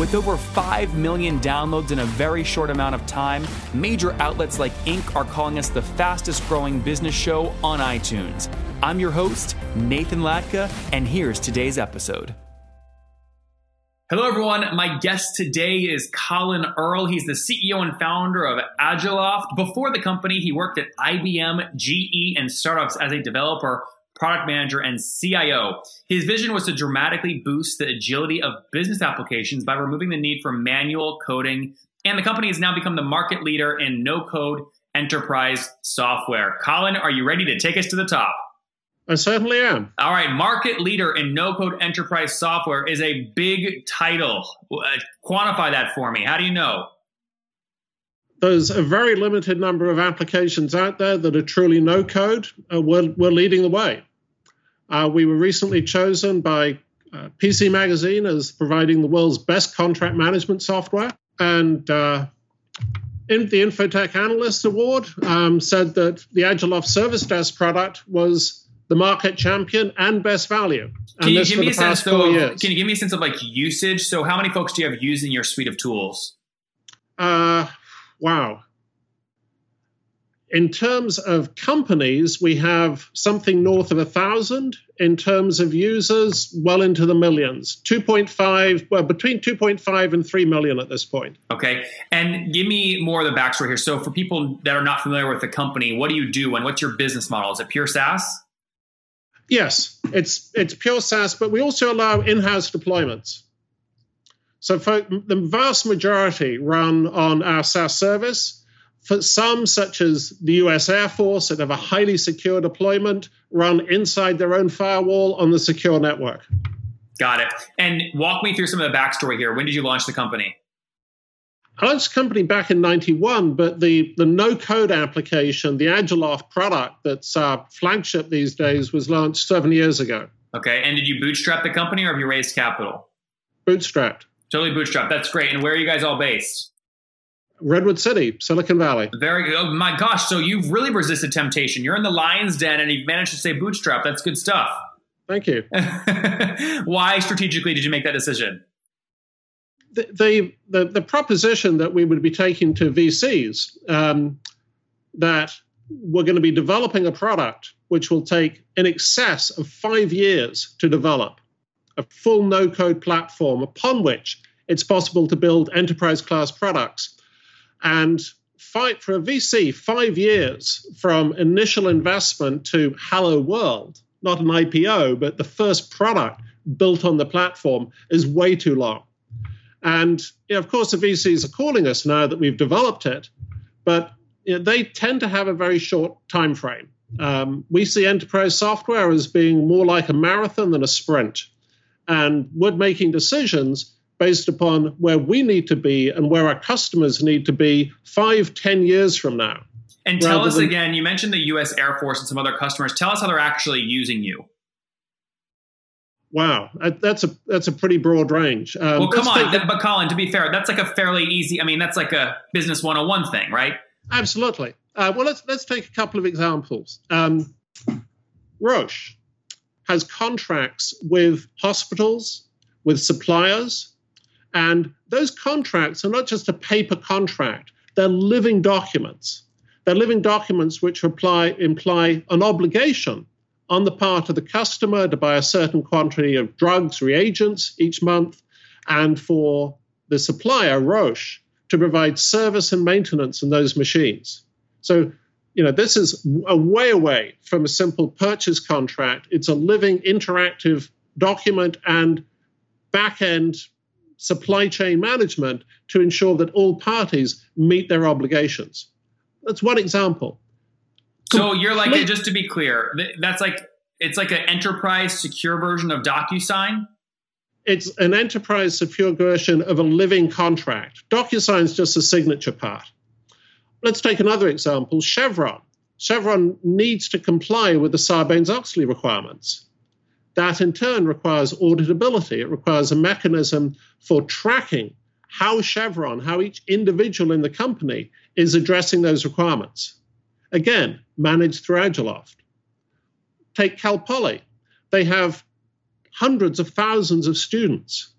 With over 5 million downloads in a very short amount of time, major outlets like Inc. are calling us the fastest growing business show on iTunes. I'm your host, Nathan Latka, and here's today's episode. Hello, everyone. My guest today is Colin Earl. He's the CEO and founder of Agiloft. Before the company, he worked at IBM, GE, and startups as a developer product manager, and CIO. His vision was to dramatically boost the agility of business applications by removing the need for manual coding. And the company has now become the market leader in no code enterprise software. Colin, are you ready to take us to the top? I certainly am. All right, market leader in no code enterprise software is a big title. Uh, quantify that for me. How do you know? There's a very limited number of applications out there that are truly no code. Uh, we're, we're leading the way. Uh, we were recently chosen by uh, PC Magazine as providing the world's best contract management software. And uh, in the Infotech Analyst Award um, said that the Agiloft Service Desk product was the market champion and best value. And can you give me a sense though? Can you give me a sense of like usage? So how many folks do you have using your suite of tools? Uh, wow in terms of companies, we have something north of a thousand. In terms of users, well into the millions. 2.5, well, between 2.5 and 3 million at this point. Okay. And give me more of the backstory here. So, for people that are not familiar with the company, what do you do and what's your business model? Is it pure SaaS? Yes, it's it's pure SaaS, but we also allow in-house deployments. So for the vast majority run on our SaaS service, for some, such as the US Air Force, that have a highly secure deployment run inside their own firewall on the secure network. Got it. And walk me through some of the backstory here. When did you launch the company? I launched the company back in 91, but the, the no code application, the Agiloft product that's our flagship these days, was launched seven years ago. Okay. And did you bootstrap the company or have you raised capital? Bootstrapped. Totally bootstrapped. That's great. And where are you guys all based? Redwood City, Silicon Valley. Very good. Oh my gosh. So you've really resisted temptation. You're in the lion's den and you've managed to stay bootstrap. That's good stuff. Thank you. Why strategically did you make that decision? The, the, the, the, proposition that we would be taking to VCs um, that we're going to be developing a product which will take in excess of five years to develop a full no code platform upon which it's possible to build enterprise class products and fight for a VC five years from initial investment to hello world, not an IPO, but the first product built on the platform is way too long. And you know, of course, the VCs are calling us now that we've developed it, but you know, they tend to have a very short time frame. Um, we see enterprise software as being more like a marathon than a sprint. And we're making decisions based upon where we need to be and where our customers need to be five, ten years from now. And tell us than, again, you mentioned the US Air Force and some other customers. Tell us how they're actually using you. Wow, that's a that's a pretty broad range. Um, well, come on, take, but Colin, to be fair, that's like a fairly easy. I mean, that's like a business 101 thing, right? Absolutely. Uh, well, let's let's take a couple of examples. Um, Roche has contracts with hospitals, with suppliers, and those contracts are not just a paper contract, they're living documents. They're living documents which apply, imply an obligation on the part of the customer to buy a certain quantity of drugs, reagents each month, and for the supplier, Roche, to provide service and maintenance in those machines. So, you know, this is a way away from a simple purchase contract. It's a living, interactive document and back end supply chain management to ensure that all parties meet their obligations. That's one example. So you're like, just to be clear, that's like it's like an enterprise secure version of DocuSign. It's an enterprise secure version of a living contract. DocuSign is just a signature part. Let's take another example Chevron. Chevron needs to comply with the Sarbanes Oxley requirements. That in turn requires auditability. It requires a mechanism for tracking how Chevron, how each individual in the company is addressing those requirements. Again, managed through Agiloft. Take Cal Poly. They have hundreds of thousands of students.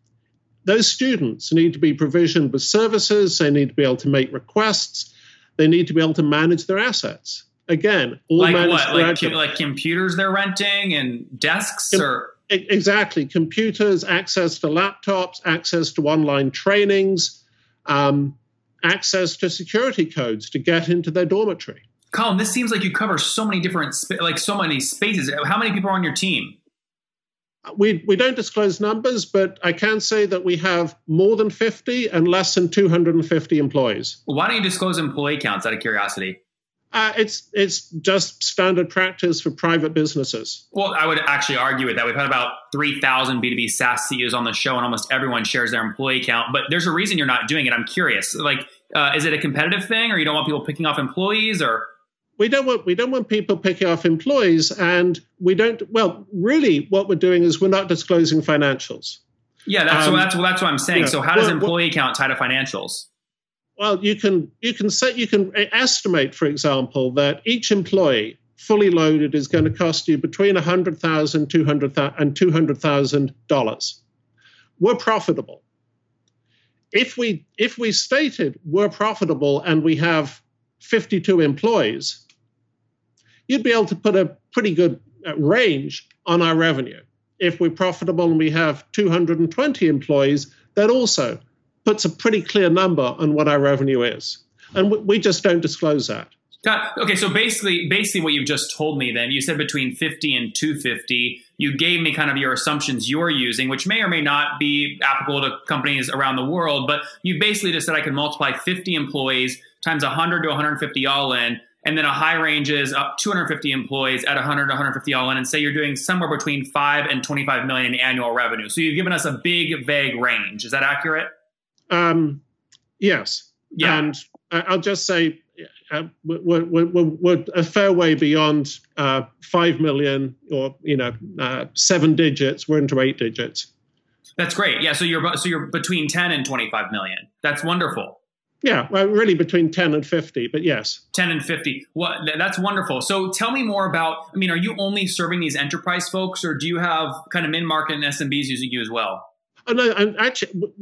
Those students need to be provisioned with services, they need to be able to make requests, they need to be able to manage their assets. Again, all like what? Like, com- like computers they're renting and desks Com- or exactly computers, access to laptops, access to online trainings, um, access to security codes to get into their dormitory. Colin, this seems like you cover so many different, like so many spaces. How many people are on your team? We, we don't disclose numbers, but I can say that we have more than 50 and less than 250 employees. Well, why don't you disclose employee counts out of curiosity? Uh, it's it's just standard practice for private businesses. Well, I would actually argue with that. We've had about three thousand B two B SaaS CEOs on the show, and almost everyone shares their employee count. But there's a reason you're not doing it. I'm curious. Like, uh, is it a competitive thing, or you don't want people picking off employees, or we don't want we don't want people picking off employees, and we don't. Well, really, what we're doing is we're not disclosing financials. Yeah, that's um, so that's well, that's what I'm saying. so how does employee well, count tie to financials? Well, you can you can set you can estimate, for example, that each employee fully loaded is going to cost you between $100,000 $200,000 and $200,000. We're profitable. If we if we stated we're profitable and we have 52 employees, you'd be able to put a pretty good uh, range on our revenue. If we're profitable and we have 220 employees, that also puts a pretty clear number on what our revenue is. And we just don't disclose that. Okay, so basically, basically, what you've just told me, then you said between fifty and two fifty. You gave me kind of your assumptions you're using, which may or may not be applicable to companies around the world. But you basically just said I can multiply fifty employees times hundred to one hundred fifty all in, and then a high range is up 250 employees at 100 to 150 all in, and say you're doing somewhere between five and 25 million in annual revenue. So you've given us a big, vague range. Is that accurate? Um, yes. Yeah. And I'll just say uh, we're, we're, we're, a fair way beyond uh, 5 million or, you know, uh, seven digits. We're into eight digits. That's great. Yeah. So you're, so you're between 10 and 25 million. That's wonderful. Yeah, well, really between 10 and 50, but yes. 10 and 50. What that's wonderful. So tell me more about I mean, are you only serving these enterprise folks or do you have kind of mid-market and SMBs using you as well? Oh, no, and actually,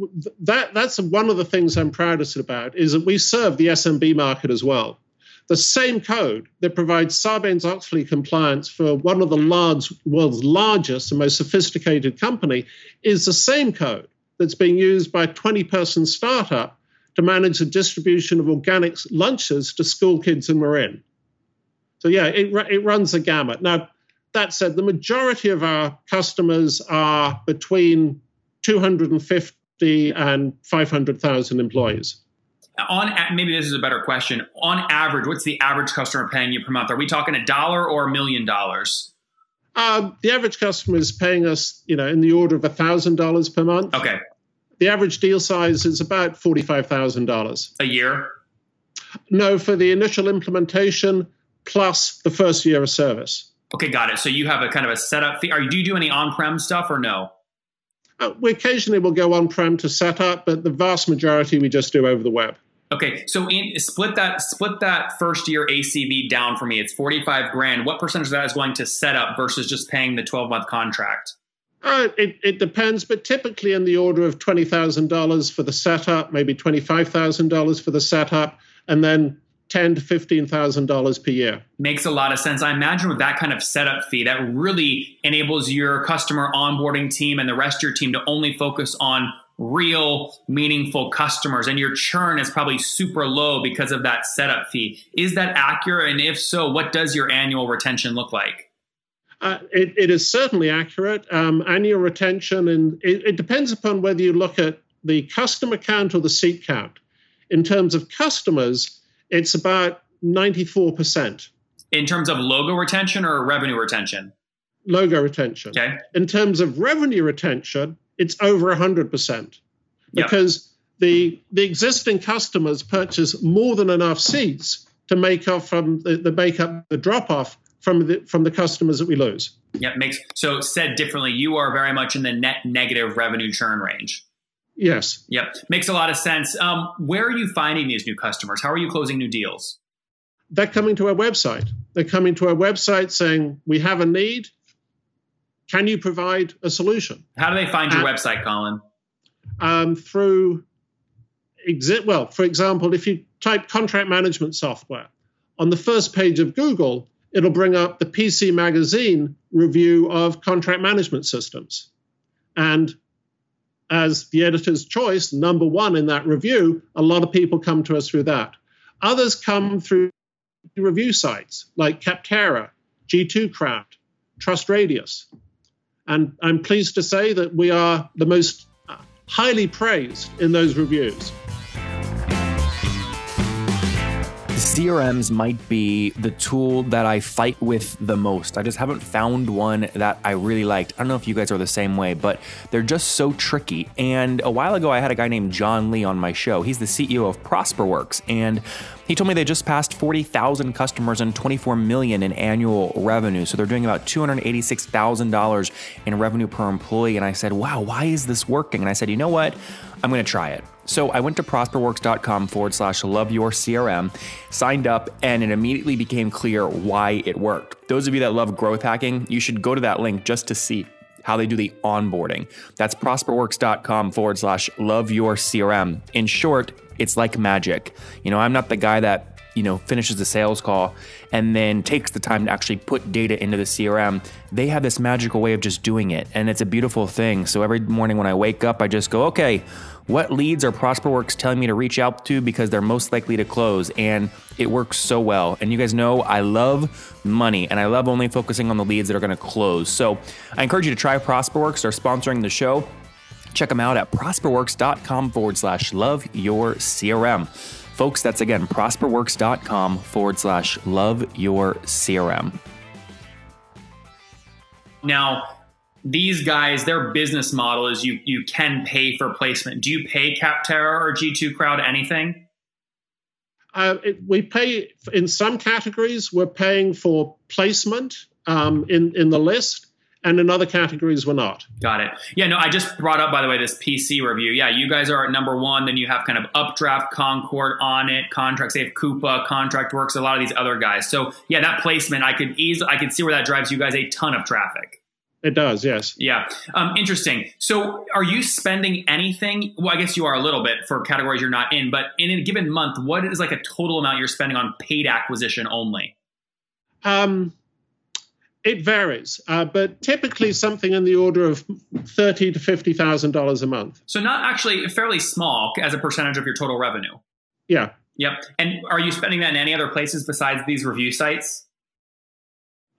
that that's one of the things I'm proudest about is that we serve the SMB market as well. The same code that provides Sarbanes-Oxley compliance for one of the large, world's largest and most sophisticated company is the same code that's being used by a 20-person startup to manage the distribution of organic lunches to school kids in Marin. So yeah, it, it runs the gamut. Now, that said, the majority of our customers are between 250 and 500,000 employees. On maybe this is a better question. On average, what's the average customer paying you per month? Are we talking a dollar or a million dollars? Um, the average customer is paying us, you know, in the order of a thousand dollars per month. Okay. The average deal size is about forty-five thousand dollars a year. No, for the initial implementation plus the first year of service. Okay, got it. So you have a kind of a setup fee. Are do you do any on-prem stuff or no? Uh, we occasionally will go on-prem to set up, but the vast majority we just do over the web. Okay, so in, split that split that first year ACV down for me. It's forty five grand. What percentage of that is going to set up versus just paying the twelve month contract? Uh, it, it depends, but typically in the order of twenty thousand dollars for the setup, maybe twenty five thousand dollars for the setup, and then ten to fifteen thousand dollars per year. Makes a lot of sense. I imagine with that kind of setup fee, that really enables your customer onboarding team and the rest of your team to only focus on real meaningful customers and your churn is probably super low because of that setup fee. Is that accurate? And if so, what does your annual retention look like? Uh, it, it is certainly accurate. Um, annual retention, and it, it depends upon whether you look at the customer count or the seat count. In terms of customers, it's about 94%. In terms of logo retention or revenue retention? logo retention. Okay. In terms of revenue retention, it's over 100% because yep. the, the existing customers purchase more than enough seats to make up from the, the make up the drop off from the from the customers that we lose. Yeah, makes so said differently, you are very much in the net negative revenue churn range. Yes. Yep. Makes a lot of sense. Um, where are you finding these new customers? How are you closing new deals? They're coming to our website. They're coming to our website saying, We have a need. Can you provide a solution? How do they find your uh, website, Colin? Um, through exit. Well, for example, if you type contract management software on the first page of Google, it'll bring up the PC Magazine review of contract management systems. And as the editor's choice, number one in that review, a lot of people come to us through that. Others come through review sites like Capterra, G2 Crowd, TrustRadius. And I'm pleased to say that we are the most highly praised in those reviews. CRMs might be the tool that I fight with the most. I just haven't found one that I really liked. I don't know if you guys are the same way, but they're just so tricky. And a while ago, I had a guy named John Lee on my show. He's the CEO of ProsperWorks, and he told me they just passed 40,000 customers and 24 million in annual revenue. So they're doing about $286,000 in revenue per employee. And I said, wow, why is this working? And I said, you know what? I'm going to try it. So I went to prosperworks.com forward slash love your CRM, signed up, and it immediately became clear why it worked. Those of you that love growth hacking, you should go to that link just to see how they do the onboarding. That's prosperworks.com forward slash love your CRM. In short, it's like magic. You know, I'm not the guy that you know finishes the sales call and then takes the time to actually put data into the CRM. They have this magical way of just doing it, and it's a beautiful thing. So every morning when I wake up, I just go, okay, what leads are ProsperWorks telling me to reach out to because they're most likely to close? And it works so well. And you guys know I love money and I love only focusing on the leads that are going to close. So I encourage you to try ProsperWorks. They're sponsoring the show. Check them out at prosperworks.com forward slash love your CRM. Folks, that's again prosperworks.com forward slash love your CRM. Now, these guys, their business model is you you can pay for placement. Do you pay Capterra or G2 Crowd anything? Uh, it, we pay in some categories. We're paying for placement um, in in the list, and in other categories we're not. Got it. Yeah, no, I just brought up by the way this PC review. Yeah, you guys are at number one. Then you have kind of Updraft, Concord, Onit, Contract Safe, Coupa, Contract Works, a lot of these other guys. So yeah, that placement I could easily I could see where that drives you guys a ton of traffic. It does, yes. Yeah. Um, interesting. So, are you spending anything? Well, I guess you are a little bit for categories you're not in, but in a given month, what is like a total amount you're spending on paid acquisition only? Um, it varies, uh, but typically something in the order of thirty to fifty thousand dollars a month. So, not actually fairly small as a percentage of your total revenue. Yeah. Yep. And are you spending that in any other places besides these review sites?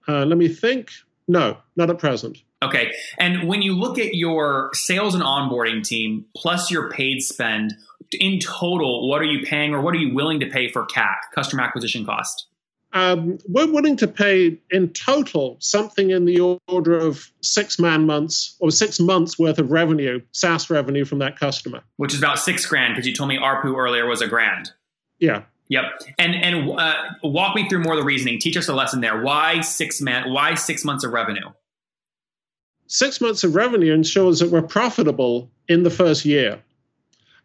Uh, let me think. No, not at present. Okay. And when you look at your sales and onboarding team plus your paid spend, in total, what are you paying or what are you willing to pay for CAC, customer acquisition cost? Um, we're willing to pay in total something in the order of six man months or six months worth of revenue, SaaS revenue from that customer. Which is about six grand because you told me ARPU earlier was a grand. Yeah. Yep. And and uh, walk me through more of the reasoning. Teach us a lesson there. Why six man? Why six months of revenue? Six months of revenue ensures that we're profitable in the first year.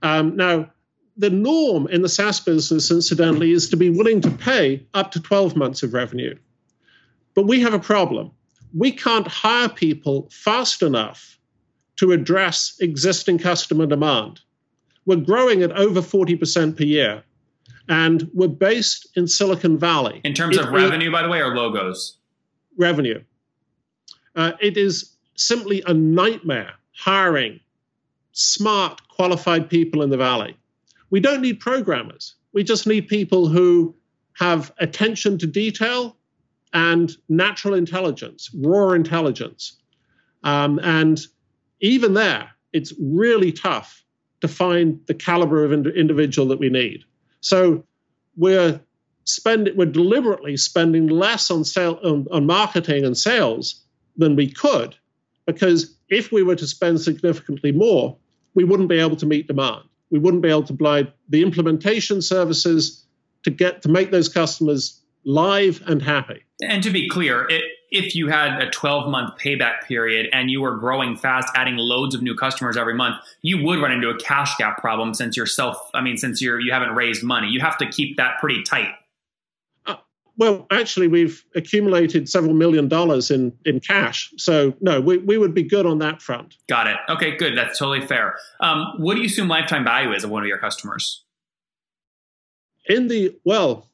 Um, now, the norm in the SaaS business, incidentally, is to be willing to pay up to 12 months of revenue. But we have a problem. We can't hire people fast enough to address existing customer demand. We're growing at over 40% per year and we're based in Silicon Valley. In terms it, of revenue, by the way, or logos? Revenue. Uh, it is simply a nightmare hiring smart, qualified people in the Valley. We don't need programmers. We just need people who have attention to detail and natural intelligence, raw intelligence. Um, and even there, it's really tough to find the caliber of ind- individual that we need. So we're spending, we're deliberately spending less on sale on, on marketing and sales than we could, because if we were to spend significantly more, we wouldn't be able to meet demand. We wouldn't be able to provide the implementation services to get to make those customers live and happy. And to be clear, it, if you had a 12 month payback period and you were growing fast, adding loads of new customers every month, you would run into a cash gap problem since you're I mean, since you're, you haven't raised money. You have to keep that pretty tight. Well, actually, we've accumulated several million dollars in, in cash. So, no, we, we would be good on that front. Got it. Okay, good. That's totally fair. Um, what do you assume lifetime value is of one of your customers? In the, well,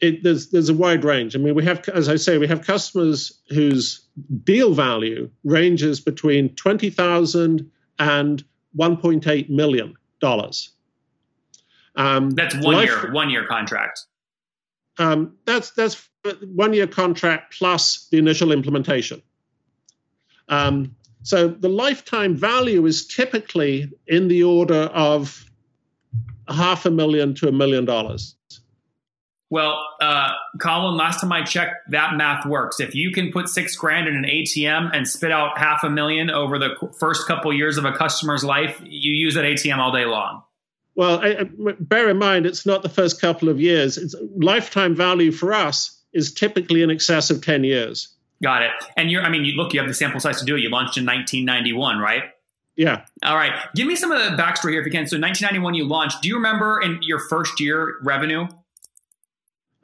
it, there's there's a wide range. I mean, we have, as I say, we have customers whose deal value ranges between twenty thousand and one point eight million dollars. Um, that's one life, year, one year contract. Um, that's that's one year contract plus the initial implementation. Um, so the lifetime value is typically in the order of half a million to a million dollars. Well, uh, Colin, last time I checked, that math works. If you can put six grand in an ATM and spit out half a million over the first couple years of a customer's life, you use that ATM all day long. Well, I, I, bear in mind, it's not the first couple of years. It's lifetime value for us is typically in excess of 10 years. Got it. And you're, I mean, you, look, you have the sample size to do it. You launched in 1991, right? Yeah. All right. Give me some of the backstory here if you can. So, 1991, you launched. Do you remember in your first year revenue?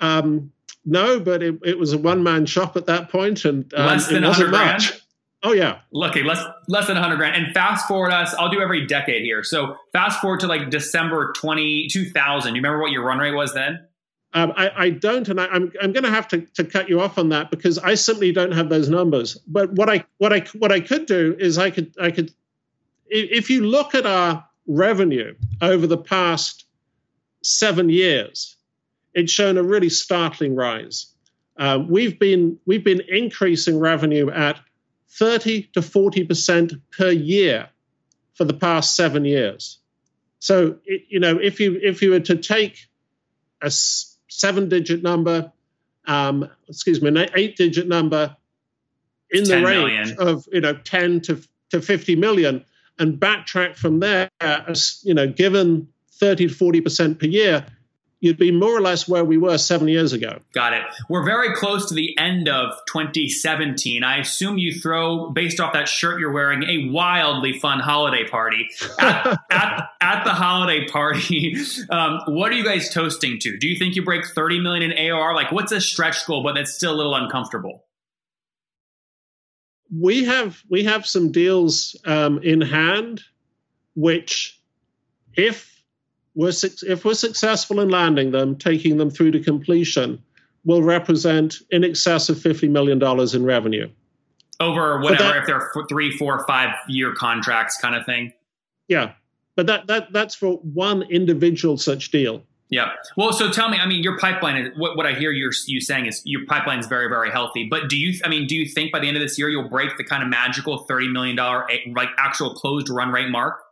Um, no, but it, it was a one man shop at that point, and um, less than hundred grand. Much. Oh yeah, lucky less less than hundred grand. And fast forward us, I'll do every decade here. So fast forward to like December 20, 2000. You remember what your run rate was then? Um, I, I, don't, and I, am I'm, I'm going to have to, to cut you off on that because I simply don't have those numbers. But what I what I what I could do is I could I could if you look at our revenue over the past seven years, it's shown a really startling rise. Uh, we've been we've been increasing revenue at 30 to 40 percent per year for the past seven years. So you know if you if you were to take a seven-digit number, um, excuse me, an eight-digit number in the range million. of you know 10 to to 50 million, and backtrack from there, as you know, given 30 to 40 percent per year, you'd be more or less where we were seven years ago. Got it. We're very close to the end of 2017. I assume you throw, based off that shirt you're wearing, a wildly fun holiday party. At, at, at the holiday party, um, what are you guys toasting to? Do you think you break 30 million in AR? Like, what's a stretch goal, but that's still a little uncomfortable? We have we have some deals um, in hand, which, if we're, if we're successful in landing them, taking them through to completion, will represent in excess of $50 million in revenue. Over whatever, that, if they're three, four, five year contracts kind of thing. Yeah. But that, that that's for one individual such deal. Yeah. Well, so tell me, I mean, your pipeline is what, what I hear you're, you saying is your pipeline is very, very healthy. But do you, I mean, do you think by the end of this year you'll break the kind of magical $30 million like actual closed run rate mark?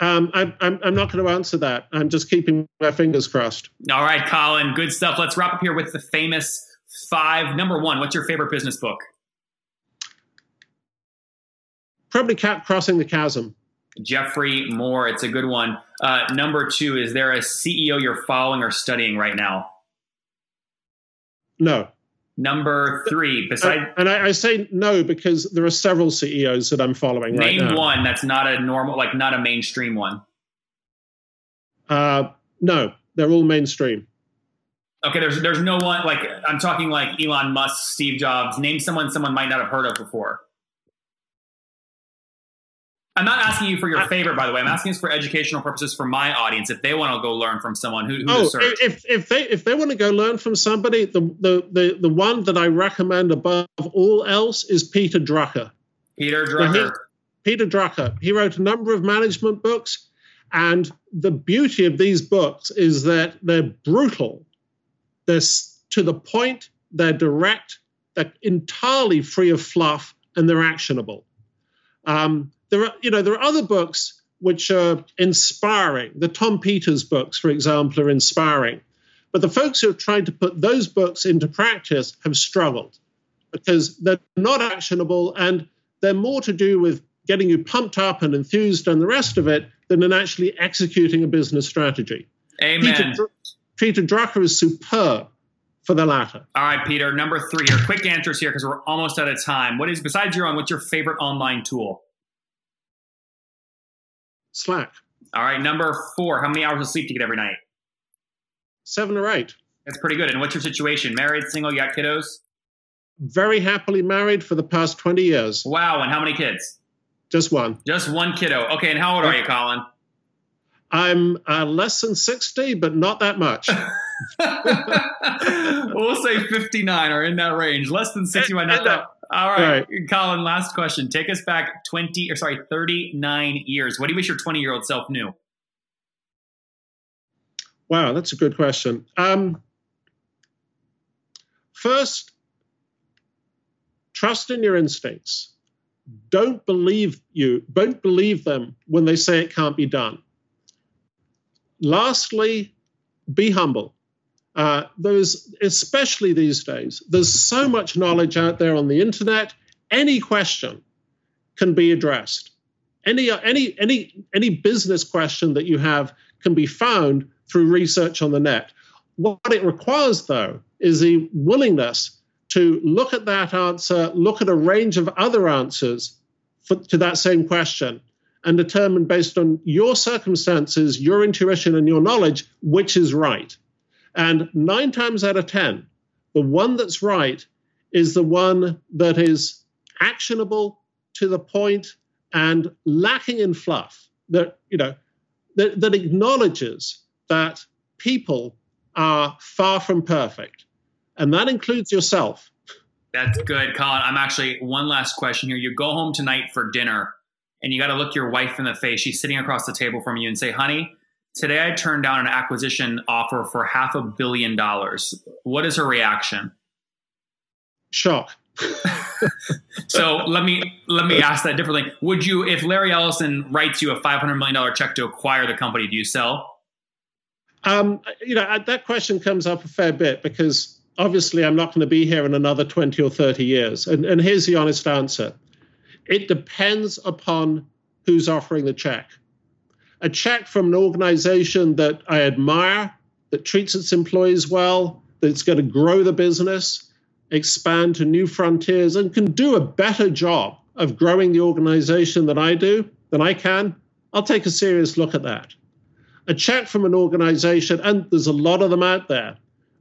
Um, I, I'm, I'm not going to answer that. I'm just keeping my fingers crossed. All right, Colin, good stuff. Let's wrap up here with the famous five. Number one, what's your favorite business book? Probably Cat Crossing the Chasm. Geoffrey Moore. It's a good one. Uh, number two, is there a CEO you're following or studying right now? No. Number three, besides, and I, I, say no because there are several CEOs that I'm following right Name one that's not a normal, like not a mainstream one. Uh, no, they're all mainstream. Okay, there's there's no one like I'm talking like Elon Musk, Steve Jobs. Name someone someone might not have heard of before. I'm not asking you for your favorite, by the way. I'm asking this for educational purposes for my audience. If they want to go learn from someone who, who oh, if if they if they want to go learn from somebody, the, the the the one that I recommend above all else is Peter Drucker. Peter Drucker. He, Peter Drucker. He wrote a number of management books, and the beauty of these books is that they're brutal. They're to the point. They're direct. They're entirely free of fluff, and they're actionable. Um, there are, you know, there are other books which are inspiring. The Tom Peters books, for example, are inspiring. But the folks who have tried to put those books into practice have struggled. because they're not actionable and they're more to do with getting you pumped up and enthused and the rest of it than in actually executing a business strategy. Amen. Peter, Peter Drucker is superb for the latter. All right, Peter. Number three here. Quick answers here because we're almost out of time. What is besides your own? What's your favorite online tool? Slack. All right. Number four. How many hours of sleep do you get every night? Seven or eight. That's pretty good. And what's your situation? Married, single, you got kiddos? Very happily married for the past 20 years. Wow. And how many kids? Just one. Just one kiddo. Okay. And how old are you, Colin? I'm uh, less than 60, but not that much. we'll say 59 or in that range. Less than 60 might not that. All right. right. Colin, last question. Take us back 20 or sorry, 39 years. What do you wish your 20 year old self knew? Wow, that's a good question. Um, first, trust in your instincts. Don't believe you. Don't believe them when they say it can't be done. Lastly, be humble. Uh, there's especially these days. There's so much knowledge out there on the internet. Any question can be addressed. Any any any any business question that you have can be found through research on the net. What it requires, though, is the willingness to look at that answer, look at a range of other answers for, to that same question, and determine based on your circumstances, your intuition, and your knowledge which is right. And nine times out of 10, the one that's right is the one that is actionable to the point and lacking in fluff that you know that, that acknowledges that people are far from perfect. And that includes yourself. That's good colin. I'm actually one last question here. You go home tonight for dinner and you got to look your wife in the face. She's sitting across the table from you and say honey today i turned down an acquisition offer for half a billion dollars what is her reaction shock so let me let me ask that differently. Would you, if Larry Ellison writes you a five hundred million dollar check to acquire the company, do you sell? Um, you know that question comes up a fair bit because obviously I'm not going to be here in another twenty or thirty years. And, and here's the honest answer: it depends upon who's offering the check. A check from an organization that I admire, that treats its employees well, that's going to grow the business expand to new frontiers and can do a better job of growing the organization than I do, than I can, I'll take a serious look at that. A check from an organization, and there's a lot of them out there,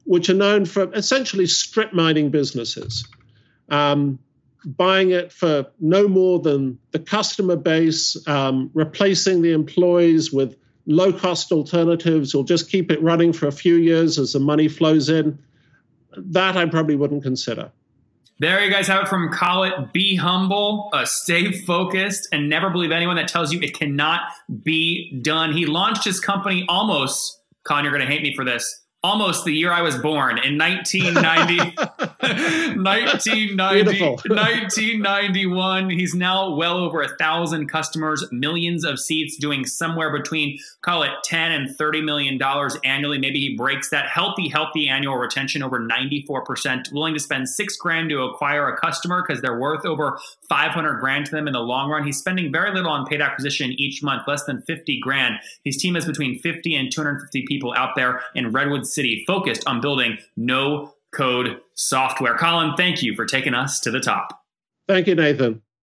which are known for essentially strip mining businesses, um, buying it for no more than the customer base, um, replacing the employees with low cost alternatives, or just keep it running for a few years as the money flows in that I probably wouldn't consider. There you guys have it from Colin. Be humble, uh, stay focused, and never believe anyone that tells you it cannot be done. He launched his company almost, Con, you're going to hate me for this, almost the year I was born in 1990. 1990 1991. He's now well over a thousand customers, millions of seats, doing somewhere between, call it 10 and 30 million dollars annually. Maybe he breaks that healthy, healthy annual retention over 94%, willing to spend six grand to acquire a customer because they're worth over 500 grand to them in the long run. He's spending very little on paid acquisition each month, less than 50 grand. His team is between 50 and 250 people out there in Redwood City focused on building no code software. Colin, thank you for taking us to the top. Thank you, Nathan.